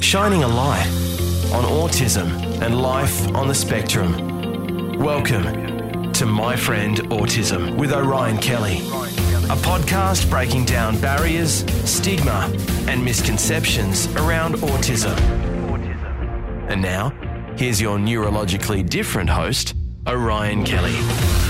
Shining a light on autism and life on the spectrum. Welcome to My Friend Autism with Orion Kelly, a podcast breaking down barriers, stigma, and misconceptions around autism. And now, here's your neurologically different host, Orion Kelly.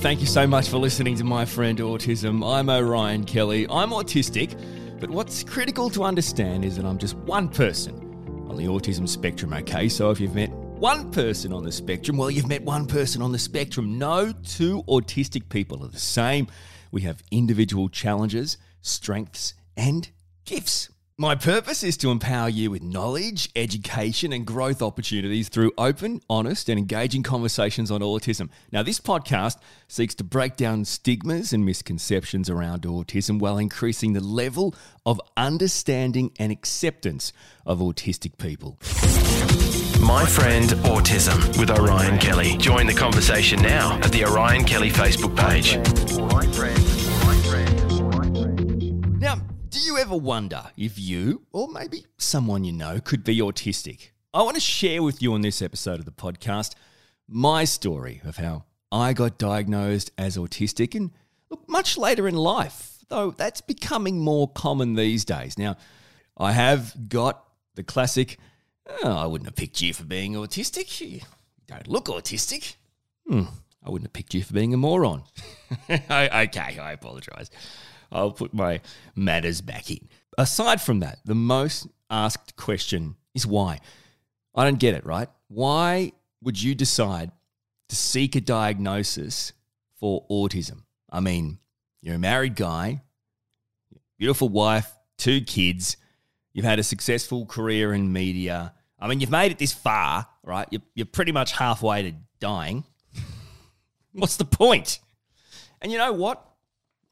Thank you so much for listening to My Friend Autism. I'm Orion Kelly. I'm autistic, but what's critical to understand is that I'm just one person on the autism spectrum, okay? So if you've met one person on the spectrum, well, you've met one person on the spectrum. No two autistic people are the same. We have individual challenges, strengths, and gifts. My purpose is to empower you with knowledge, education, and growth opportunities through open, honest, and engaging conversations on autism. Now, this podcast seeks to break down stigmas and misconceptions around autism while increasing the level of understanding and acceptance of autistic people. My Friend Autism with Orion Kelly. Join the conversation now at the Orion Kelly Facebook page. Do you ever wonder if you, or maybe someone you know, could be autistic? I want to share with you on this episode of the podcast my story of how I got diagnosed as autistic and look, much later in life, though that's becoming more common these days. Now, I have got the classic, "Oh, I wouldn't have picked you for being autistic. You don't look autistic. Hmm, I wouldn't have picked you for being a moron. okay, I apologize. I'll put my matters back in. Aside from that, the most asked question is why. I don't get it, right? Why would you decide to seek a diagnosis for autism? I mean, you're a married guy, beautiful wife, two kids, you've had a successful career in media. I mean, you've made it this far, right? You're, you're pretty much halfway to dying. What's the point? And you know what?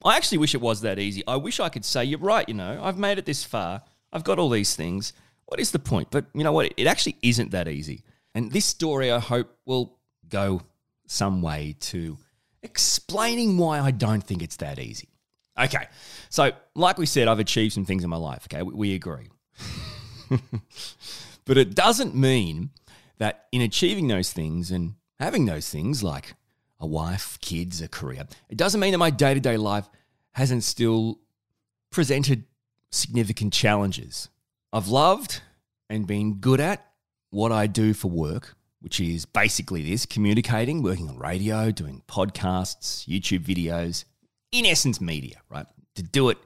I actually wish it was that easy. I wish I could say, you're right, you know, I've made it this far. I've got all these things. What is the point? But you know what? It actually isn't that easy. And this story, I hope, will go some way to explaining why I don't think it's that easy. Okay. So, like we said, I've achieved some things in my life. Okay. We, agree. but it doesn't mean that in achieving those things and having those things like a wife, kids, a career, it doesn't mean that my day to day life hasn't still presented significant challenges. I've loved and been good at what I do for work, which is basically this communicating, working on radio, doing podcasts, YouTube videos, in essence, media, right? To do it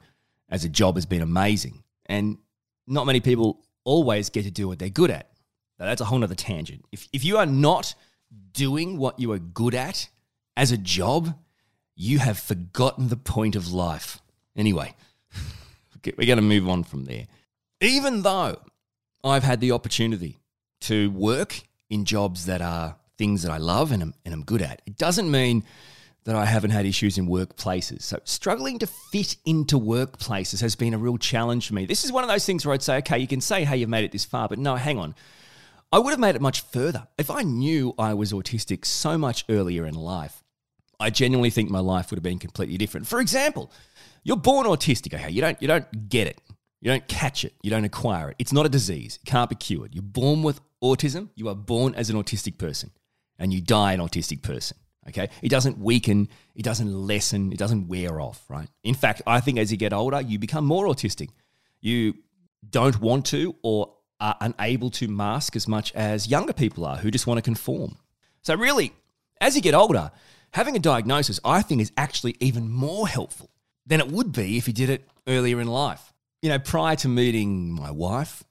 as a job has been amazing. And not many people always get to do what they're good at. Now, that's a whole nother tangent. If, if you are not doing what you are good at as a job, you have forgotten the point of life. Anyway, we're going to move on from there. Even though I've had the opportunity to work in jobs that are things that I love and I'm, and I'm good at, it doesn't mean that I haven't had issues in workplaces. So, struggling to fit into workplaces has been a real challenge for me. This is one of those things where I'd say, okay, you can say, hey, you've made it this far, but no, hang on. I would have made it much further. If I knew I was autistic so much earlier in life, I genuinely think my life would have been completely different. For example, you're born autistic, okay? You don't you don't get it. You don't catch it. You don't acquire it. It's not a disease. It can't be cured. You're born with autism. You are born as an autistic person and you die an autistic person. Okay. It doesn't weaken. It doesn't lessen. It doesn't wear off, right? In fact, I think as you get older, you become more autistic. You don't want to or are unable to mask as much as younger people are who just want to conform. So, really, as you get older, having a diagnosis, I think, is actually even more helpful than it would be if you did it earlier in life. You know, prior to meeting my wife,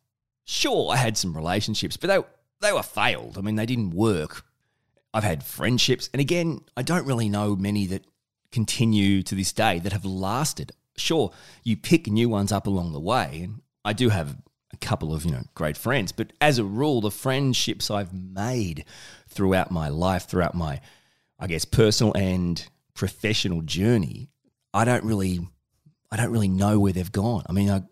sure, I had some relationships, but they, they were failed. I mean, they didn't work. I've had friendships. And again, I don't really know many that continue to this day that have lasted. Sure, you pick new ones up along the way. And I do have a couple of, you know, great friends. But as a rule, the friendships I've made throughout my life, throughout my, I guess, personal and professional journey, I don't really, I don't really know where they've gone. I mean, I,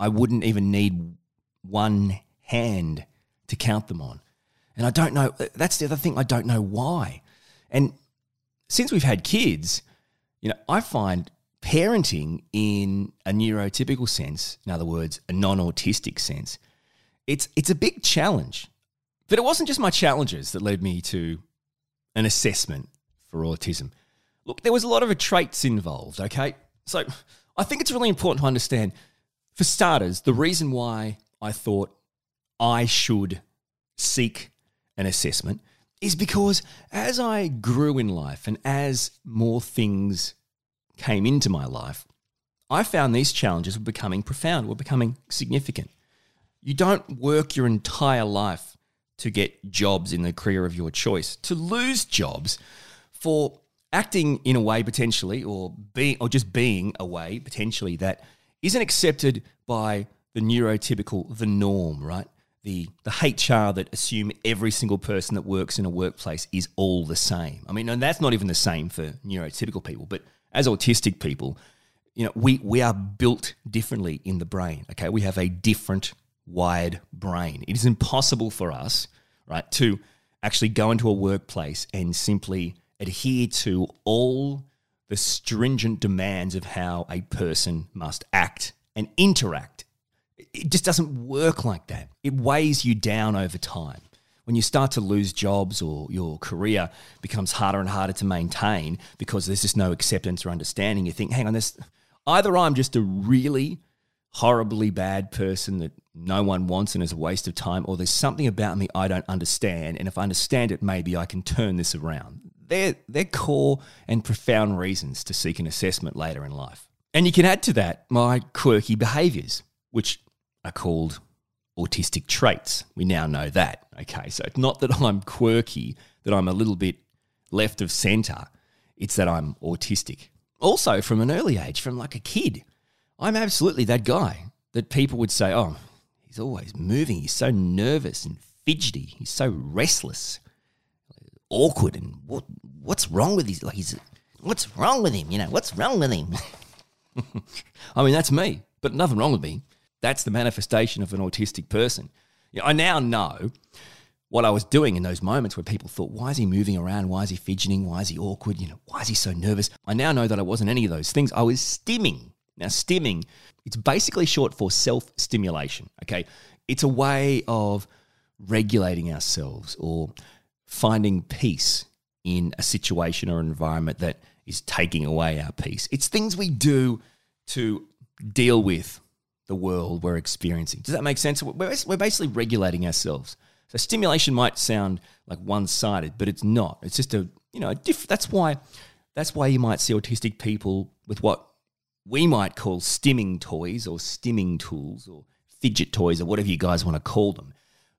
I wouldn't even need one hand to count them on. And I don't know, that's the other thing, I don't know why. And since we've had kids, you know, I find parenting in a neurotypical sense, in other words, a non-autistic sense, it's it's a big challenge. But it wasn't just my challenges that led me to an assessment for autism. Look, there was a lot of traits involved, okay? So I think it's really important to understand, for starters, the reason why I thought I should seek an assessment is because as I grew in life and as more things came into my life, I found these challenges were becoming profound, were becoming significant. You don't work your entire life to get jobs in the career of your choice, to lose jobs for acting in a way potentially or being or just being a way potentially that isn't accepted by the neurotypical the norm, right? The the HR that assume every single person that works in a workplace is all the same. I mean, and that's not even the same for neurotypical people, but as autistic people, you know, we we are built differently in the brain. Okay, we have a different wired brain. It is impossible for us, right, to actually go into a workplace and simply adhere to all the stringent demands of how a person must act and interact. It just doesn't work like that. It weighs you down over time. When you start to lose jobs or your career becomes harder and harder to maintain because there's just no acceptance or understanding, you think, hang on, this either I'm just a really horribly bad person that no one wants and is a waste of time, or there's something about me I don't understand. And if I understand it, maybe I can turn this around. They're, they're core and profound reasons to seek an assessment later in life. And you can add to that my quirky behaviors, which are called autistic traits. We now know that. Okay. So it's not that I'm quirky, that I'm a little bit left of center. It's that I'm autistic. Also, from an early age, from like a kid, I'm absolutely that guy that people would say, oh, he's always moving. He's so nervous and fidgety. He's so restless, awkward. And what what's wrong with his, like, he's, what's wrong with him? You know, what's wrong with him? I mean, that's me, but nothing wrong with me. That's the manifestation of an autistic person. You know, I now know what I was doing in those moments where people thought, why is he moving around? Why is he fidgeting? Why is he awkward? You know, why is he so nervous? I now know that I wasn't any of those things. I was stimming. Now, stimming, it's basically short for self stimulation. Okay. It's a way of regulating ourselves or finding peace in a situation or environment that is taking away our peace. It's things we do to deal with the world we're experiencing. Does that make sense? We're basically regulating ourselves. So stimulation might sound like one-sided, but it's not. It's just a you know a diff- That's why that's why you might see autistic people with what we might call stimming toys or stimming tools or fidget toys or whatever you guys want to call them.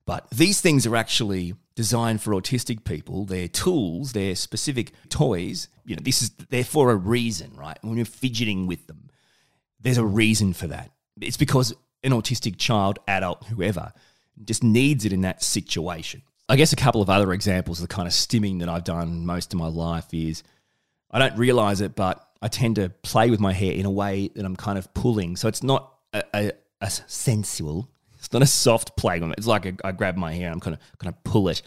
But these things are actually designed for autistic people. They're tools, they're specific toys. You know, this is they're for a reason, right? When you're fidgeting with them, there's a reason for that. It's because an autistic child, adult, whoever, just needs it in that situation. I guess a couple of other examples of the kind of stimming that I've done most of my life is I don't realize it, but I tend to play with my hair in a way that I'm kind of pulling. So it's not a, a, a sensual, it's not a soft play. It's like a, I grab my hair and I'm kind of kind of pull it,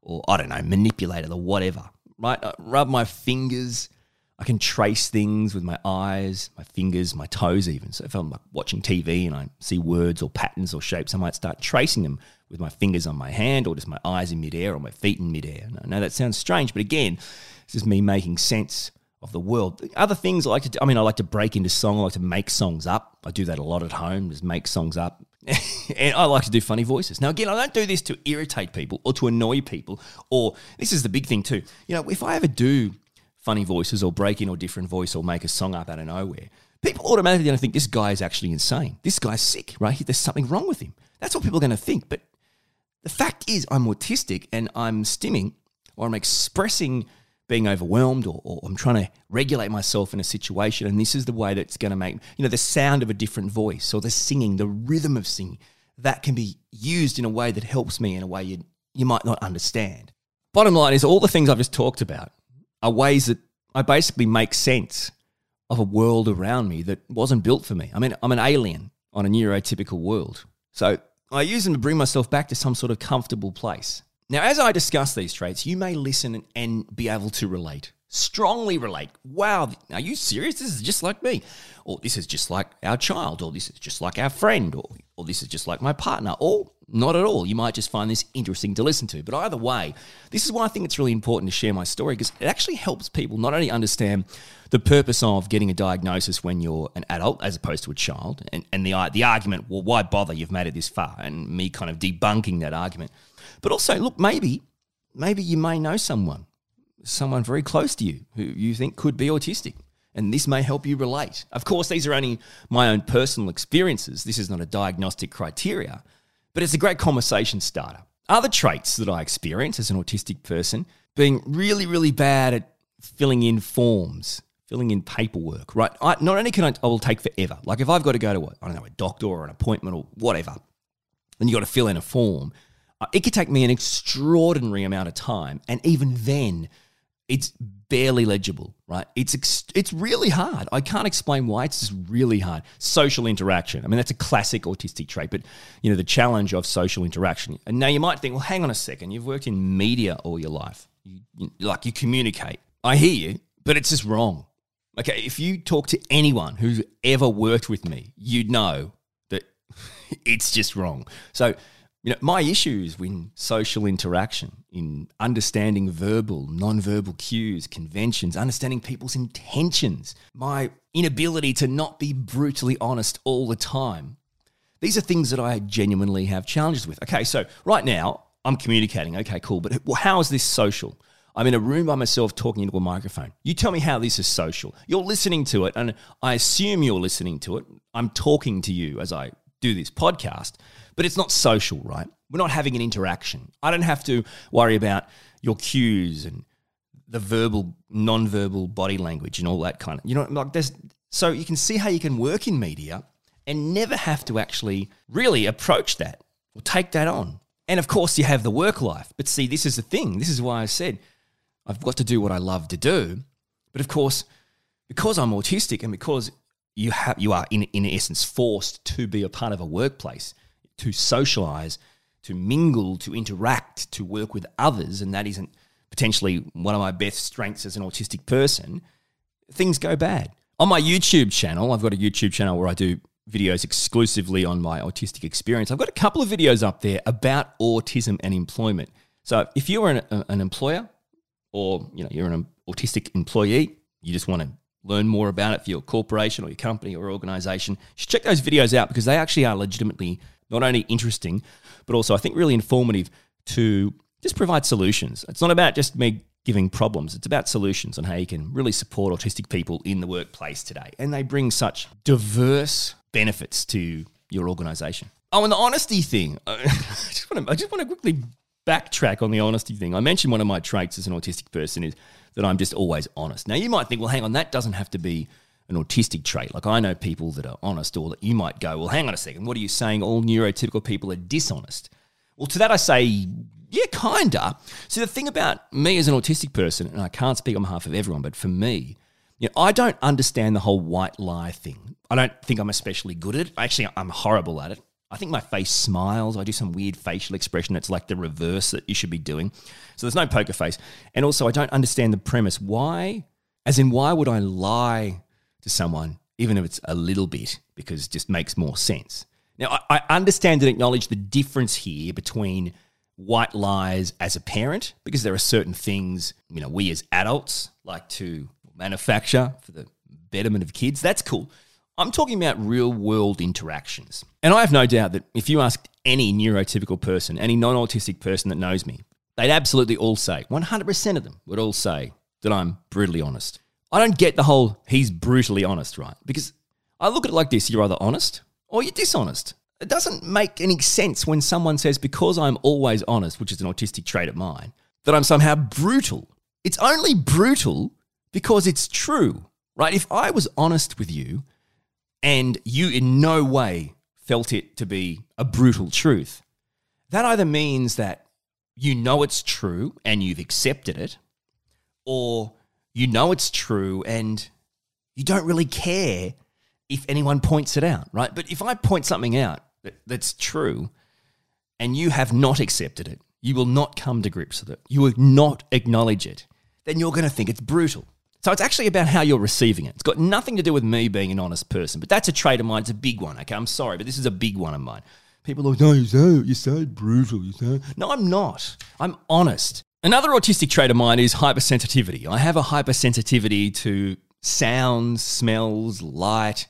or I don't know, manipulate it or whatever. Right? I rub my fingers. I can trace things with my eyes, my fingers, my toes, even. So if I'm like watching TV and I see words or patterns or shapes, I might start tracing them with my fingers on my hand or just my eyes in midair or my feet in midair. I know that sounds strange, but again, this is me making sense of the world. Other things I like to do, I mean, I like to break into song. I like to make songs up. I do that a lot at home, just make songs up. and I like to do funny voices. Now, again, I don't do this to irritate people or to annoy people, or this is the big thing too. You know, if I ever do funny voices or break in or different voice or make a song up out of nowhere, people automatically going to think this guy is actually insane. This guy's sick, right? There's something wrong with him. That's what people are going to think. But the fact is, I'm autistic and I'm stimming or I'm expressing being overwhelmed or, or, I'm trying to regulate myself in a situation. And this is the way that's going to make, you know, the sound of a different voice or the singing, the rhythm of singing, that can be used in a way that helps me in a way you, you might not understand. Bottom line is, all the things I've just talked about are ways that I basically make sense of a world around me that wasn't built for me. I mean, I'm an alien. on a neurotypical world. So I use them to bring myself back to some sort of comfortable place. Now, as I discuss these traits, you may listen and be able to relate, strongly relate. Wow, are you serious? This is just like me. Or this is just like our child, or this is just like our friend, or, or this is just like my partner, or not at all. You might just find this interesting to listen to. But either way, this is why I think it's really important to share my story because it actually helps people not only understand the purpose of getting a diagnosis when you're an adult as opposed to a child, and, and the, uh, the argument, well, why bother? You've made it this far, and me kind of debunking that argument. But also, look, maybe, maybe you may know someone, someone very close to you who you think could be autistic and this may help you relate. Of course, these are only my own personal experiences. This is not a diagnostic criteria, but it's a great conversation starter. Other traits that I experience as an autistic person being really, really bad at filling in forms, filling in paperwork, right? I, not only can I, I will take forever. Like if I've got to go to, I don't know, a doctor or an appointment or whatever, and you've got to fill in a form, uh, it could take me an extraordinary amount of time. And even then, it's barely legible, right? It's ex- it's really hard. I can't explain why. It's just really hard. Social interaction. I mean, that's a classic autistic trait, but you know the challenge of social interaction. And now you might think, well, hang on a second. You've worked in media all your life. You, you, like you communicate. I hear you, but it's just wrong. Okay, if you talk to anyone who's ever worked with me, you'd know that it's just wrong. So you know, my issues in social interaction, in understanding verbal, non-verbal cues, conventions, understanding people's intentions, my inability to not be brutally honest all the time. These are things that I genuinely have challenges with. Okay, so right now I'm communicating. Okay, cool. But how is this social? I'm in a room by myself talking into a microphone. You tell me how this is social. You're listening to it, and I assume you're listening to it. I'm talking to you as I do this podcast but it's not social, right? We're not having an interaction. I don't have to worry about your cues and the verbal, non-verbal body language and all that kind of, you know, like there's, so you can see how you can work in media and never have to actually really approach that or take that on. And of course, you have the work life. But see, this is the thing. This is why I said I've got to do what I love to do. But of course, because I'm autistic and because you have you are in in essence forced to be a part of a workplace, to socialize, to mingle, to interact, to work with others, and that isn't potentially one of my best strengths as an autistic person, things go bad. On my YouTube channel, I've got a YouTube channel where I do videos exclusively on my autistic experience. I've got a couple of videos up there about autism and employment. So if you're an, an employer or you know you're an autistic employee, you just want to learn more about it for your corporation or your company or organization, you should check those videos out because they actually are legitimately not only interesting, but also I think really informative to just provide solutions. It's not about just me giving problems, it's about solutions on how you can really support autistic people in the workplace today. And they bring such diverse benefits to your organization. Oh, and the honesty thing. I just want to, I just want to quickly backtrack on the honesty thing. I mentioned one of my traits as an autistic person is that I'm just always honest. Now, you might think, well, hang on, that doesn't have to be an autistic trait. Like I know people that are honest, or that you might go, well, hang on a second, what are you saying? All neurotypical people are dishonest. Well, to that I say, yeah, kinda. See, the thing about me as an autistic person, and I can't speak on behalf of everyone, but for me, you know, I don't understand the whole white lie thing. I don't think I'm especially good at it. Actually, I'm horrible at it. I think my face smiles. I do some weird facial expression that's like the reverse that you should be doing. So there's no poker face. And also, I don't understand the premise. Why, as in, why would I lie to someone, even if it's a little bit, because it just makes more sense. Now, I, I understand and acknowledge the difference here between white lies as a parent, because there are certain things, you know, we as adults like to manufacture for the betterment of kids. That's cool. I'm talking about real world interactions. And I have no doubt that if you asked any neurotypical person, any non autistic person that knows me, they'd absolutely all say, 100% of them would all say that I'm brutally honest. I don't get the whole he's brutally honest, right? Because I look at it like this you're either honest or you're dishonest. It doesn't make any sense when someone says, because I'm always honest, which is an autistic trait of mine, that I'm somehow brutal. It's only brutal because it's true, right? If I was honest with you and you in no way felt it to be a brutal truth, that either means that you know it's true and you've accepted it, or you know it's true and you don't really care if anyone points it out, right? But if I point something out that, that's true and you have not accepted it, you will not come to grips with it, you will not acknowledge it, then you're going to think it's brutal. So it's actually about how you're receiving it. It's got nothing to do with me being an honest person, but that's a trait of mine. It's a big one. Okay, I'm sorry, but this is a big one of mine. People are like, no, you're so, you're so brutal. You're so. No, I'm not. I'm honest. Another autistic trait of mine is hypersensitivity. I have a hypersensitivity to sounds, smells, light,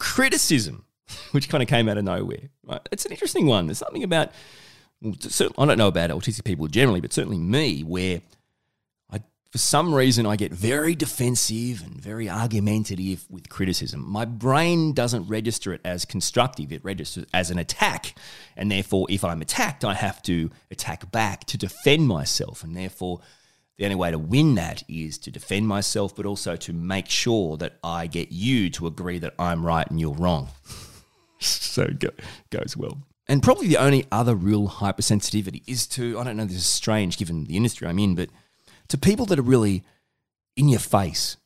criticism, which kind of came out of nowhere. It's an interesting one. There's something about, I don't know about autistic people generally, but certainly me, where for some reason, I get very defensive and very argumentative with criticism. My brain doesn't register it as constructive, it registers as an attack. And therefore, if I'm attacked, I have to attack back to defend myself. And therefore, the only way to win that is to defend myself, but also to make sure that I get you to agree that I'm right and you're wrong. so it go, goes well. And probably the only other real hypersensitivity is to, I don't know, this is strange given the industry I'm in, but to people that are really in your face.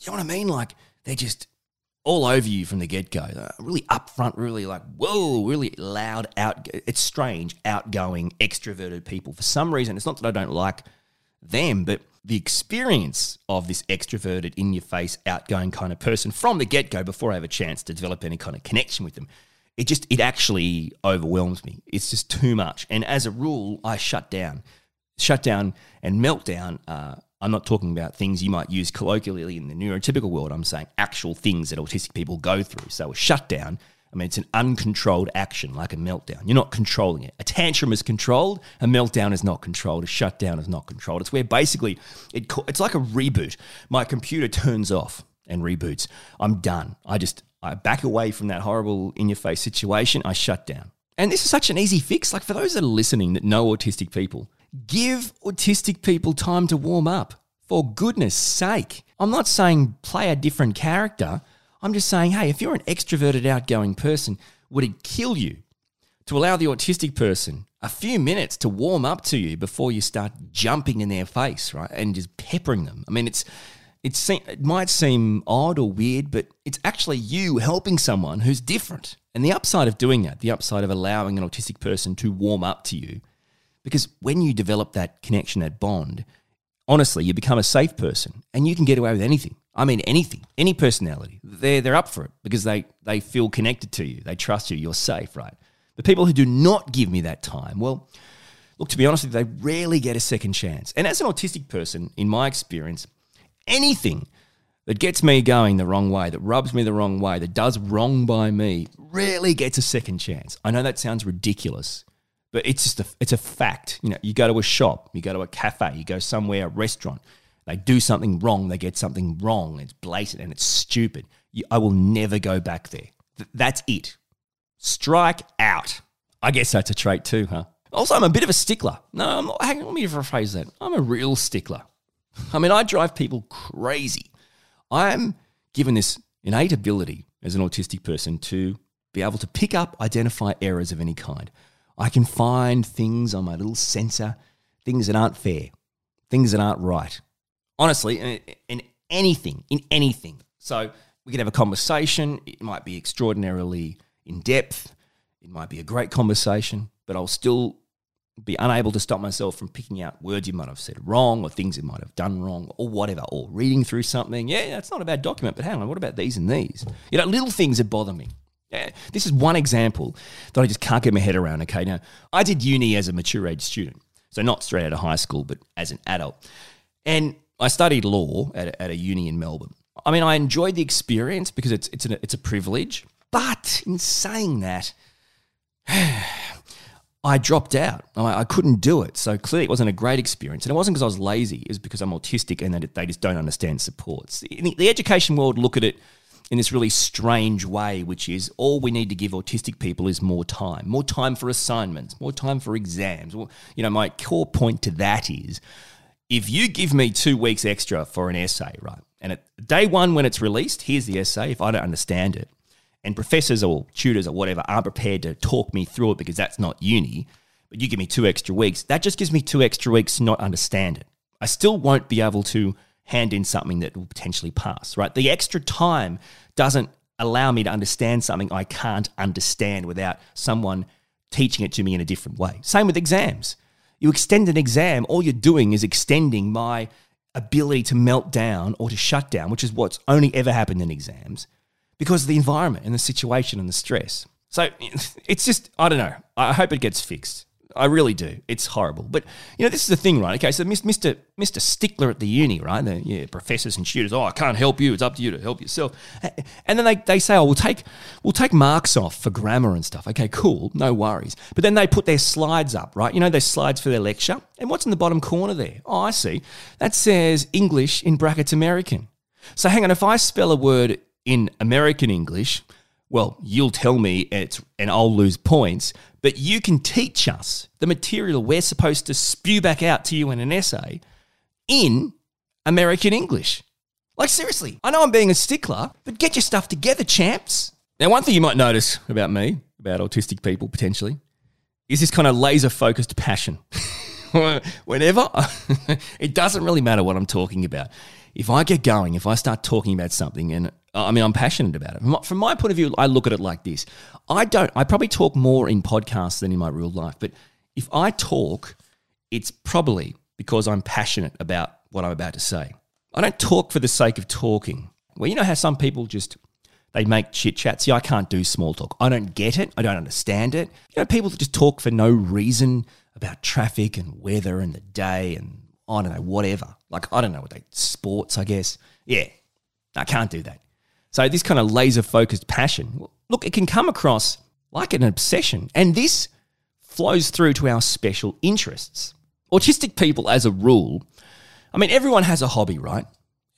You know what I mean? Like they're just all over you from the get go. Really upfront, really like, whoa, really loud, out. It's strange, outgoing, extroverted people. For some reason, it's not that I don't like them, but the experience of this extroverted, in your face, outgoing kind of person from the get go, before I have a chance to develop any kind of connection with them, it just, it actually overwhelms me. It's just too much. And as a rule, I shut down shutdown and meltdown, uh, I'm not talking about things you might use colloquially in the neurotypical world. I'm saying actual things that autistic people go through. So a shutdown, I mean, it's an uncontrolled action like a meltdown. You're not controlling it. A tantrum is controlled. A meltdown is not controlled. A shutdown is not controlled. It's where basically it, it's like a reboot. My computer turns off and reboots. I'm done. I just I back away from that horrible in your face situation. I shut down. And this is such an easy fix. Like for those that are listening that know autistic people, Give autistic people time to warm up. For goodness sake. I'm not saying play a different character. I'm just saying, hey, if you're an extroverted, outgoing person, would it kill you to allow the autistic person a few minutes to warm up to you before you start jumping in their face, right? And just peppering them. I mean, it's it might seem odd or weird, but it's actually you helping someone who's different. And the upside of doing that, the upside of allowing an autistic person to warm up to you, because when you develop that connection, that bond, honestly, you become a safe person and you can get away with anything. I mean, anything, any personality. They're, they're up for it because they, they feel connected to you. They trust you. You're safe, right? The people who do not give me that time, well, look, to be honest they rarely get a second chance. And as an autistic person, in my experience, anything that gets me going the wrong way, that rubs me the wrong way, that does wrong by me, rarely gets a second chance. I know that sounds ridiculous. But it's just a, it's a fact. You know, you go to a shop, you go to a cafe, you go somewhere, a restaurant. They do something wrong, they get something wrong. It's blatant and it's stupid. You, I will never go back there. Th- that's it. Strike out. I guess that's a trait too, huh? Also, I'm a bit of a stickler. No, I'm not, hang on, let me rephrase that. I'm a real stickler. I mean, I drive people crazy. I'm given this innate ability as an autistic person to be able to pick up, identify errors of any kind. I can find things on my little sensor, things that aren't fair, things that aren't right. Honestly, in, in anything, in anything. So we can have a conversation. It might be extraordinarily in depth. It might be a great conversation, but I'll still be unable to stop myself from picking out words you might have said wrong or things you might have done wrong or whatever, or reading through something. Yeah, that's not a bad document, but hang on, what about these and these? You know, little things that bother me. This is one example that I just can't get my head around. Okay, now I did uni as a mature age student, so not straight out of high school, but as an adult, and I studied law at a, at a uni in Melbourne. I mean, I enjoyed the experience because it's it's a, it's a privilege. But in saying that, I dropped out. I, I, couldn't do it. So clearly, it wasn't a great experience. And it wasn't because I was lazy. It was because I'm autistic and that they just don't understand supports. The, the education world look at it in this really strange way, which is all we need to give autistic people is more time, more time for assignments, more time for exams. Well, you know, my core point to that is if you give me two weeks extra for an essay, right, and at day one when it's released, here's the essay. If I don't understand it, and professors or tutors or whatever aren't prepared to talk me through it because that's not uni, but you give me two extra weeks, that just gives me two extra weeks to not understand it. I still won't be able to hand in something that will potentially pass, right? The extra time doesn't allow me to understand something I can't understand without someone teaching it to me in a different way. Same with exams. You extend an exam, all you're doing is extending my ability to melt down or to shut down, which is what's only ever happened in exams because of the environment and the situation and the stress. So it's just, I don't know. I hope it gets fixed. I really do. It's horrible. But, you know, this is the thing, right? Okay, so Mr. Mr. Stickler at the uni, right? The yeah, professors and tutors, oh, I can't help you. It's up to you to help yourself. And then they, they say, oh, we'll take, we'll take marks off for grammar and stuff. Okay, cool. No worries. But then they put their slides up, right? You know, their slides for their lecture. And what's in the bottom corner there? Oh, I see. That says English in brackets American. So hang on, if I spell a word in American English, well, you'll tell me it's, and I'll lose points but you can teach us the material we're supposed to spew back out to you in an essay in American English. Like, seriously, I know I'm being a stickler, but get your stuff together, champs. Now, one thing you might notice about me, about autistic people potentially, is this kind of laser focused passion. Whenever, it doesn't really matter what I'm talking about. If I get going, if I start talking about something and I mean, I'm passionate about it. From my point of view, I look at it like this. I don't, I probably talk more in podcasts than in my real life, but if I talk, it's probably because I'm passionate about what I'm about to say. I don't talk for the sake of talking. Well, you know how some people just they make chit chat. See, I can't do small talk. I don't get it. I don't understand it. You know, people that just talk for no reason about traffic and weather and the day and I don't know, whatever. Like I don't know what they sports, I guess. Yeah. I can't do that. So this kind of laser focused passion, look, it can come across like an obsession. And this flows through to our special interests. Autistic people, as a rule, I mean, everyone has a hobby, right?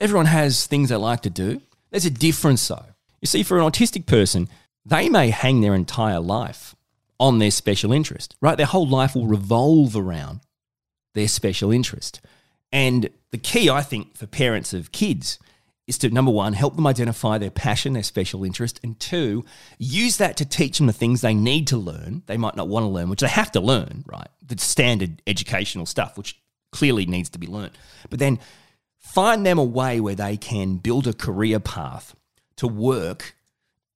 Everyone has things they like to do. There's a difference, though. You see, for an autistic person, they may hang their entire life on their special interest, right? Their whole life will revolve around their special interest. And the key, I think, for parents of kids is to number one, help them identify their passion, their special interest, and two, use that to teach them the things they need to learn. They might not want to learn, which they have to learn, right? The standard educational stuff, which clearly needs to be learned. But then find them a way where they can build a career path to work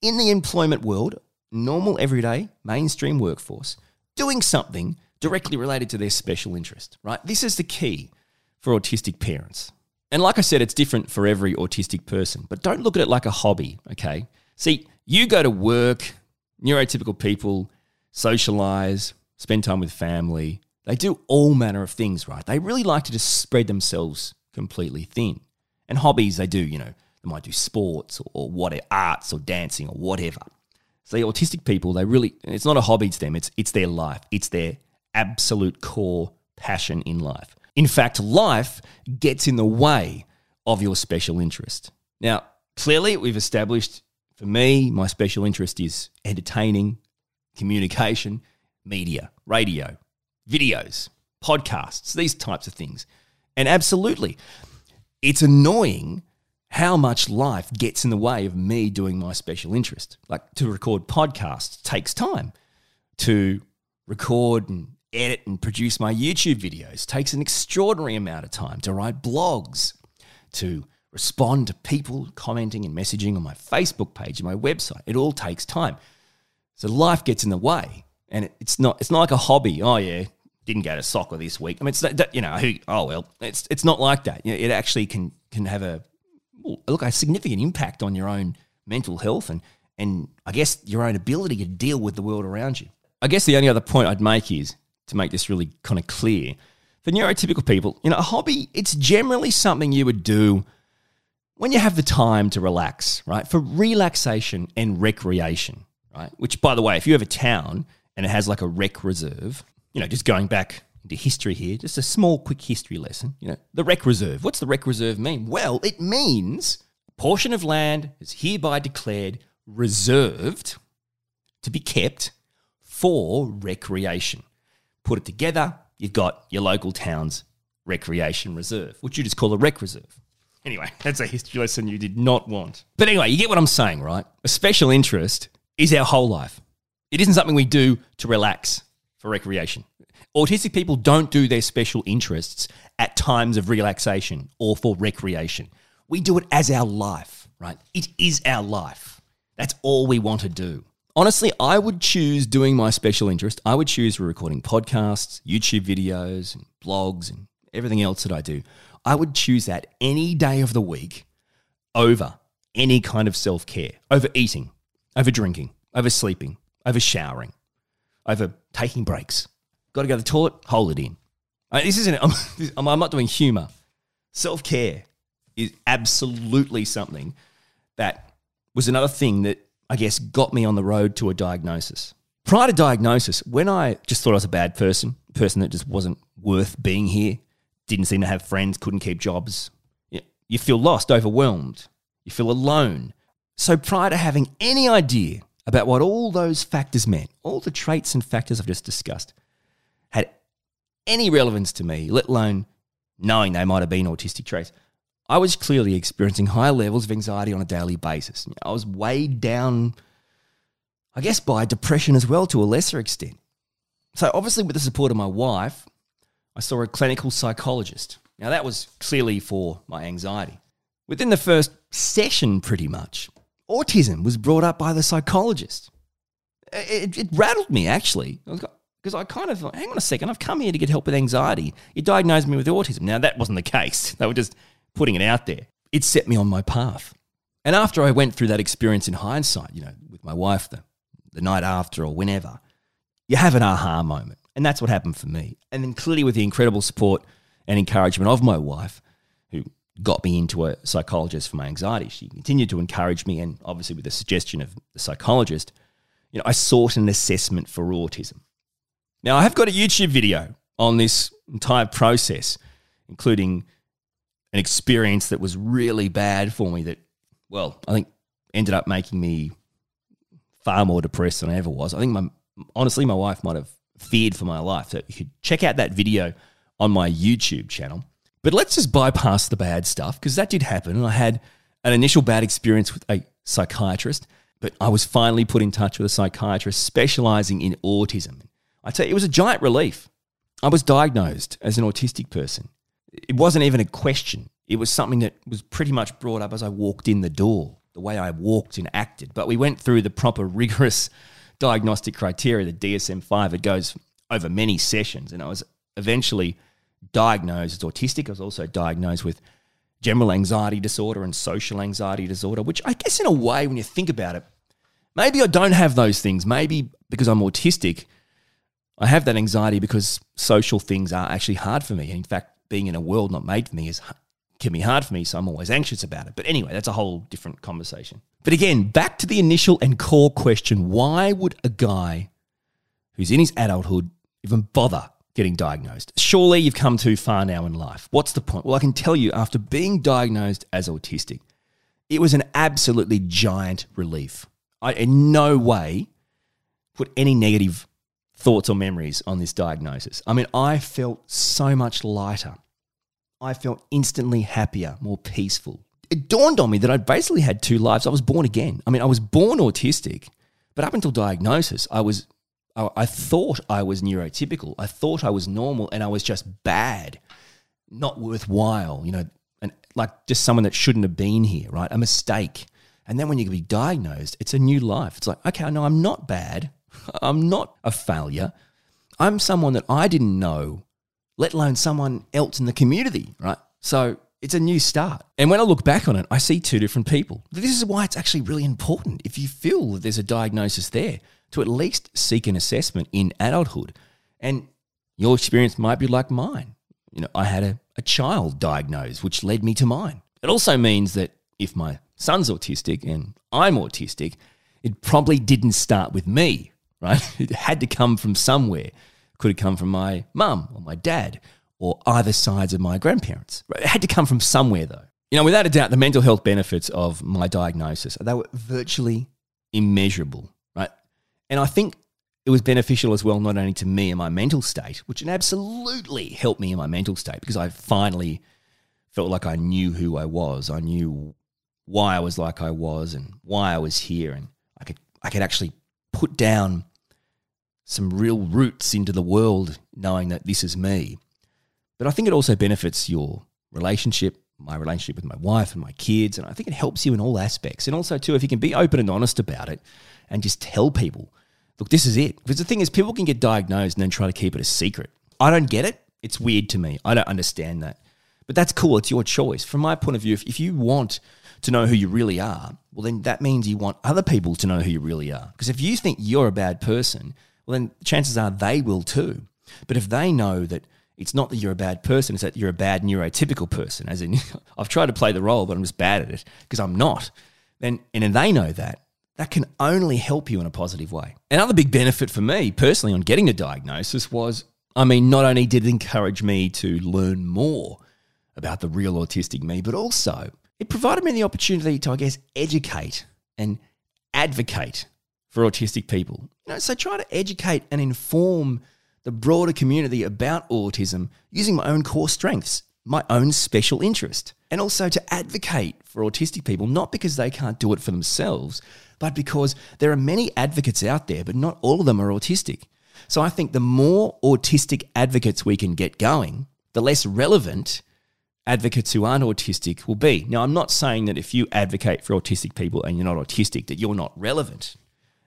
in the employment world, normal, everyday, mainstream workforce, doing something directly related to their special interest, right? This is the key for autistic parents. And like I said, it's different for every autistic person, but don't look at it like a hobby, okay? See, you go to work, neurotypical people socialize, spend time with family. They do all manner of things, right? They really like to just spread themselves completely thin. And hobbies, they do, you know, they might do sports or, or what, arts or dancing or whatever. So autistic people, they really, it's not a hobby to them, it's, it's their life, it's their absolute core passion in life. In fact, life gets in the way of your special interest. Now, clearly, we've established for me, my special interest is entertaining, communication, media, radio, videos, podcasts, these types of things. And absolutely, it's annoying how much life gets in the way of me doing my special interest. Like to record podcasts takes time. To record and edit and produce my YouTube videos takes an extraordinary amount of time to write blogs, to respond to people commenting and messaging on my Facebook page and my website. It all takes time. So life gets in the way. And it's not it's not like a hobby. Oh yeah, didn't go to soccer this week. I mean, it's you know, who, oh well, it's it's not like that. You know, it actually can can have a look a significant impact on your own mental health and and I guess your own ability to deal with the world around you. I guess the only other point I'd make is to make this really kind of clear. For neurotypical people, you know, a hobby, it's generally something you would do when you have the time to relax, right? For relaxation and recreation, right? Which, by the way, if you have a town and it has like a rec reserve, you know, just going back into history here, just a small, quick history lesson, you know, the rec reserve. What's the rec reserve mean? Well, it means a portion of land is hereby declared reserved to be kept for recreation. Put it together, you've got your local town's recreation reserve, which you just call a rec reserve. Anyway, that's a history lesson you did not want. But anyway, you get what I'm saying, right? A special interest is our whole life. It isn't something we do to relax for recreation. Autistic people don't do their special interests at times of relaxation or for recreation. We do it as our life, right? It is our life. That's all we want to do. Honestly, I would choose doing my special interest. I would choose recording podcasts, YouTube videos, and blogs, and everything else that I do. I would choose that any day of the week over any kind of self care, over eating, over drinking, over sleeping, over showering, over taking breaks. Got to go to the toilet, hold it in. Uh, this isn't, I'm, I'm not doing humor. Self care is absolutely something that was another thing that I guess got me on the road to a diagnosis. Prior to diagnosis, when I just thought I was a bad person, a person that just wasn't worth being here, didn't seem to have friends, couldn't keep jobs, you feel lost, overwhelmed, you feel alone. So prior to having any idea about what all those factors meant, all the traits and factors I've just discussed, had any relevance to me, let alone knowing they might have been autistic traits, I was clearly experiencing high levels of anxiety on a daily basis. I was weighed down, I guess, by depression as well to a lesser extent. So, obviously, with the support of my wife, I saw a clinical psychologist. Now, that was clearly for my anxiety. Within the first session, pretty much, autism was brought up by the psychologist. It, it rattled me, actually, because I kind of hang on a second, I've come here to get help with anxiety. You diagnosed me with autism. Now, that wasn't the case. They were just putting it out there, it set me on my path. And after I went through that experience in hindsight, you know, with my wife the, the night after or whenever, you have an aha moment. And that's what happened for me. And then clearly, with the incredible support and encouragement of my wife, who got me into a psychologist for my anxiety, she continued to encourage me. And obviously, with the suggestion of the psychologist, you know, I sought an assessment for autism. Now, I have got a YouTube video on this entire process, including an experience that was really bad for me that, well, I think ended up making me far more depressed than I ever was. I think my honestly, my wife might have feared for my life. So you could check out that video on my YouTube channel. But let's just bypass the bad stuff because that did happen. And I had an initial bad experience with a psychiatrist, but I was finally put in touch with a psychiatrist specializing in autism. I tell you, it was a giant relief. I was diagnosed as an autistic person it wasn't even a question. It was something that was pretty much brought up as I walked in the door, the way I walked and acted. But we went through the proper rigorous diagnostic criteria, the DSM 5. It goes over many sessions. And I was eventually diagnosed as autistic. I was also diagnosed with general anxiety disorder and social anxiety disorder, which I guess, in a way, when you think about it, maybe I don't have those things. Maybe because I'm autistic, I have that anxiety because social things are actually hard for me. In fact, being in a world not made for me is can be hard for me, so I'm always anxious about it. But anyway, that's a whole different conversation. But again, back to the initial and core question why would a guy who's in his adulthood even bother getting diagnosed? Surely you've come too far now in life. What's the point? Well, I can tell you, after being diagnosed as autistic, it was an absolutely giant relief. I in no way put any negative thoughts or memories on this diagnosis. I mean, I felt so much lighter. I felt instantly happier, more peaceful. It dawned on me that I'd basically had two lives. I was born again. I mean, I was born autistic, but up until diagnosis, I was I thought I was neurotypical. I thought I was normal and I was just bad, not worthwhile, you know, and like just someone that shouldn't have been here, right? A mistake. And then when you can be diagnosed, it's a new life. It's like, okay, no, I'm not bad. I'm not a failure. I'm someone that I didn't know, let alone someone else in the community, right? So it's a new start. And when I look back on it, I see two different people. This is why it's actually really important if you feel that there's a diagnosis there to at least seek an assessment in adulthood. And your experience might be like mine. You know, I had a, a child diagnosed, which led me to mine. It also means that if my son's autistic and I'm autistic, it probably didn't start with me, right? It had to come from somewhere. Could have come from my mum or my dad or either sides of my grandparents. It had to come from somewhere, though. You know, without a doubt, the mental health benefits of my diagnosis, they were virtually immeasurable, right? And I think it was beneficial as well, not only to me and my mental state, which absolutely helped me in my mental state because I finally felt like I knew who I was. I knew why I was like I was and why I was here. And I could, I could actually put down some real roots into the world knowing that this is me. But I think it also benefits your relationship my relationship with my wife and my kids. And I think it helps you in all aspects. And also, too, if you can be open and honest about it and just tell people, look, this is it. Because the thing is, people can get diagnosed and then try to keep it a secret. I don't get it. It's weird to me. I don't understand that. But that's cool. It's your choice. From my point of view, if, if you want to know who you really are, well, then that means you want other people to know who you really are. Because if you think you're a bad person, well, then chances are they will too. But if they know that it's not that you're a bad person, it's that you're a bad neurotypical person, as in, I've tried to play the role, but I'm just bad at it because I'm not, then, and then they know that, that can only help you in a positive way. Another big benefit for me personally on getting a diagnosis was, I mean, not only did it encourage me to learn more about the real autistic me, but also it provided me the opportunity to, I guess, educate and advocate for autistic people. You know, so try to educate and inform the broader community about autism using my own core strengths, my own special interest, and also to advocate for autistic people, not because they can't do it for themselves, but because there are many advocates out there, but not all of them are autistic. So I think the more autistic advocates we can get going, the less relevant advocates who aren't autistic will be. Now, I'm not saying that if you advocate for autistic people and you're not autistic, that you're not relevant.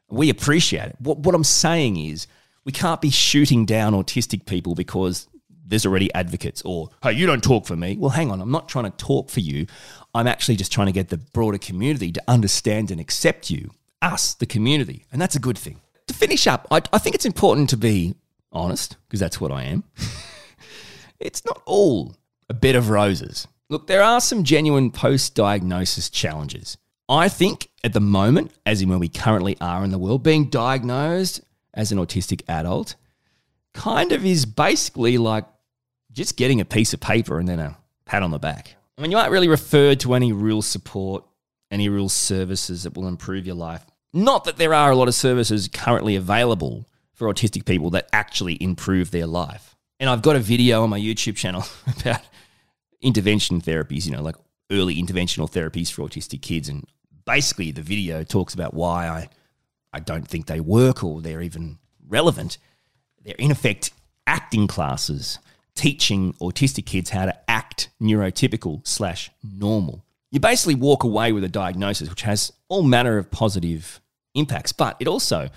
We appreciate it. What, what I'm saying is, we can't be shooting down autistic people because there's already advocates or, hey, you don't talk for me. Well, hang on, I'm not trying to talk for you. I'm actually just trying to get the broader community to understand and accept you, us, the community. And that's a good thing. To finish up, I, I think it's important to be honest, because that's what I am. it's not all a bed of roses. Look, there are some genuine post diagnosis challenges. I think at the moment, as in where we currently are in the world, being diagnosed as an autistic adult kind of is basically like just getting a piece of paper and then a pat on the back. I mean, you aren't really referred to any real support, any real services that will improve your life. Not that there are a lot of services currently available for autistic people that actually improve their life. And I've got a video on my YouTube channel about intervention therapies, you know, like early interventional therapies for autistic kids. And basically, the video talks about why I, I don't think they work or they're even relevant. They're, in effect, acting classes teaching autistic kids how to act neurotypical slash normal. You basically walk away with a diagnosis which has all manner of positive impacts, but it also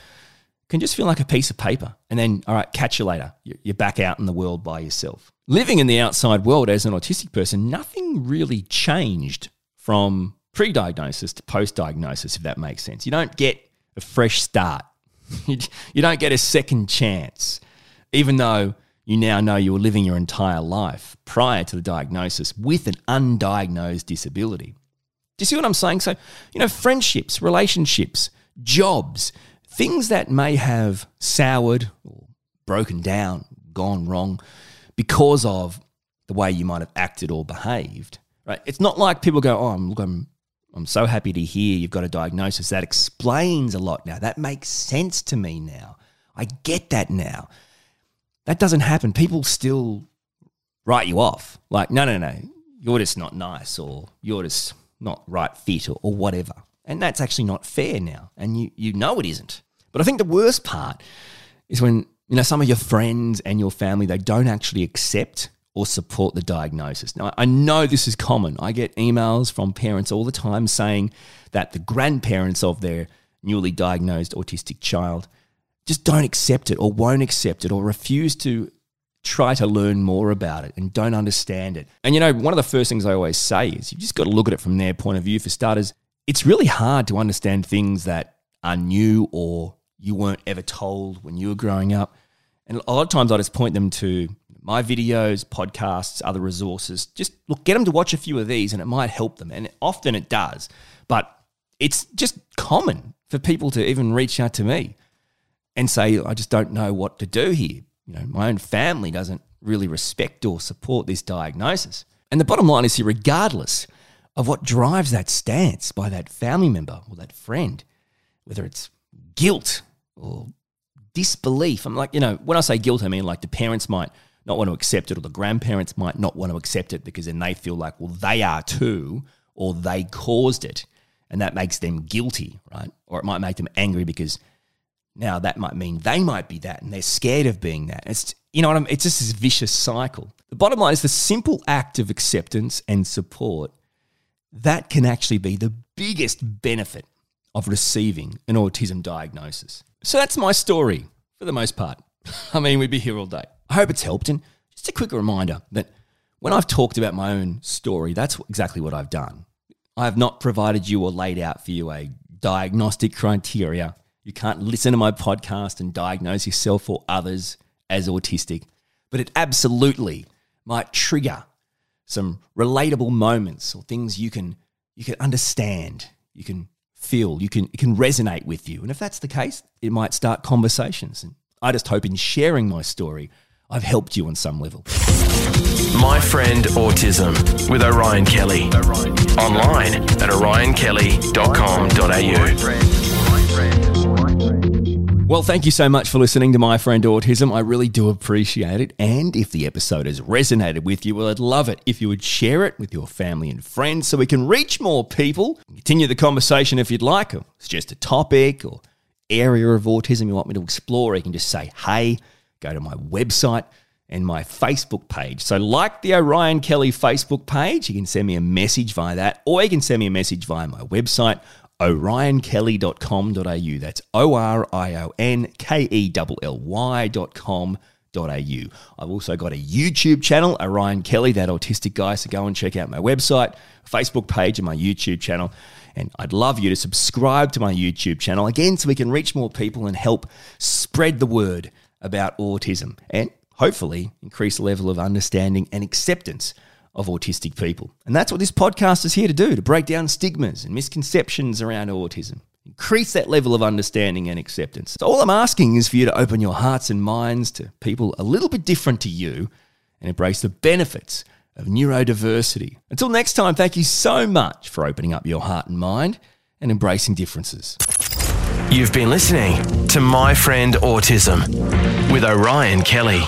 can just feel like a piece of paper. And then, all right, catch you later. You're back out in the world by yourself. Living in the outside world as an autistic person, nothing really changed from pre diagnosis to post diagnosis, if that makes sense. You don't get a fresh start, you don't get a second chance, even though you now know you were living your entire life prior to the diagnosis with an undiagnosed disability. Do you see what I'm saying? So, you know, friendships, relationships, jobs, things that may have soured or broken down, gone wrong because of the way you might have acted or behaved. Right? It's not like people go, "Oh, I'm, look, I'm I'm so happy to hear you've got a diagnosis. That explains a lot now. That makes sense to me now. I get that now." That doesn't happen. People still write you off. Like, no, no, no, you're just not nice or you're just not right fit or, or whatever. And that's actually not fair now. And you, you know it isn't. But I think the worst part is when, you know, some of your friends and your family, they don't actually accept or support the diagnosis. Now, I know this is common. I get emails from parents all the time saying that the grandparents of their newly diagnosed autistic child just don't accept it or won't accept it or refuse to try to learn more about it and don't understand it. And you know, one of the first things I always say is you just got to look at it from their point of view. For starters, it's really hard to understand things that are new or you weren't ever told when you were growing up. And a lot of times I just point them to my videos, podcasts, other resources. Just look, get them to watch a few of these and it might help them. And often it does. But it's just common for people to even reach out to me and say, I just don't know what to do here. You know, my own family doesn't really respect or support this diagnosis. And the bottom line is here, regardless of what drives that stance by that family member or that friend, whether it's guilt or disbelief. I'm like, you know, when I say guilt, I mean like the parents might not want to accept it or the grandparents might not want to accept it because then they feel like, well, they are too, or they caused it. And that makes them guilty, right? Or it might make them angry because now that might mean they might be that and they're scared of being that. It's you know what I mean? It's just this vicious cycle. The bottom line is the simple act of acceptance and support that can actually be the biggest benefit of receiving an autism diagnosis. So that's my story for the most part. I mean, we'd be here all day. I hope it's helped. And just a quick reminder that when I've talked about my own story, that's exactly what I've done. I have not provided you or laid out for you a diagnostic criteria. You can't listen to my podcast and diagnose yourself or others as autistic, but it absolutely might trigger some relatable moments or things you can you can understand, you can feel, you can it can resonate with you. And if that's the case, it might start conversations. And I just hope in sharing my story, I've helped you on some level. My Friend Autism with Orion Kelly. Online at orionkelly.com.au. Well, thank you so much for listening to My Friend Autism. I really do appreciate it. And if the episode has resonated with you, well, I'd love it if you would share it with your family and friends so we can reach more people. Continue the conversation if you'd like, or suggest a topic or area of autism you want me to explore. You can just say, hey, go to my website and my Facebook page. So, like the Orion Kelly Facebook page, you can send me a message via that, or you can send me a message via my website, orionkelly.com.au. That's O R I O N K E L L Y.com. I've also got a YouTube channel, Orion Kelly, that autistic guy. So go and check out my website, Facebook page, and my YouTube channel. And I'd love you to subscribe to my YouTube channel again so we can reach more people and help spread the word about autism and hopefully increase the level of understanding and acceptance of autistic people. And that's what this podcast is here to do to break down stigmas and misconceptions around autism, increase that level of understanding and acceptance. So, all I'm asking is for you to open your hearts and minds to people a little bit different to you and embrace the benefits of neurodiversity. Until next time, thank you so much for opening up your heart and mind and embracing differences. You've been listening to My Friend Autism with Orion Kelly.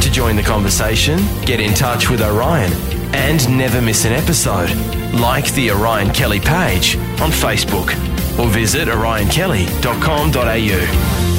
To join the conversation, get in touch with Orion and never miss an episode. Like the Orion Kelly page on Facebook or visit orionkelly.com.au.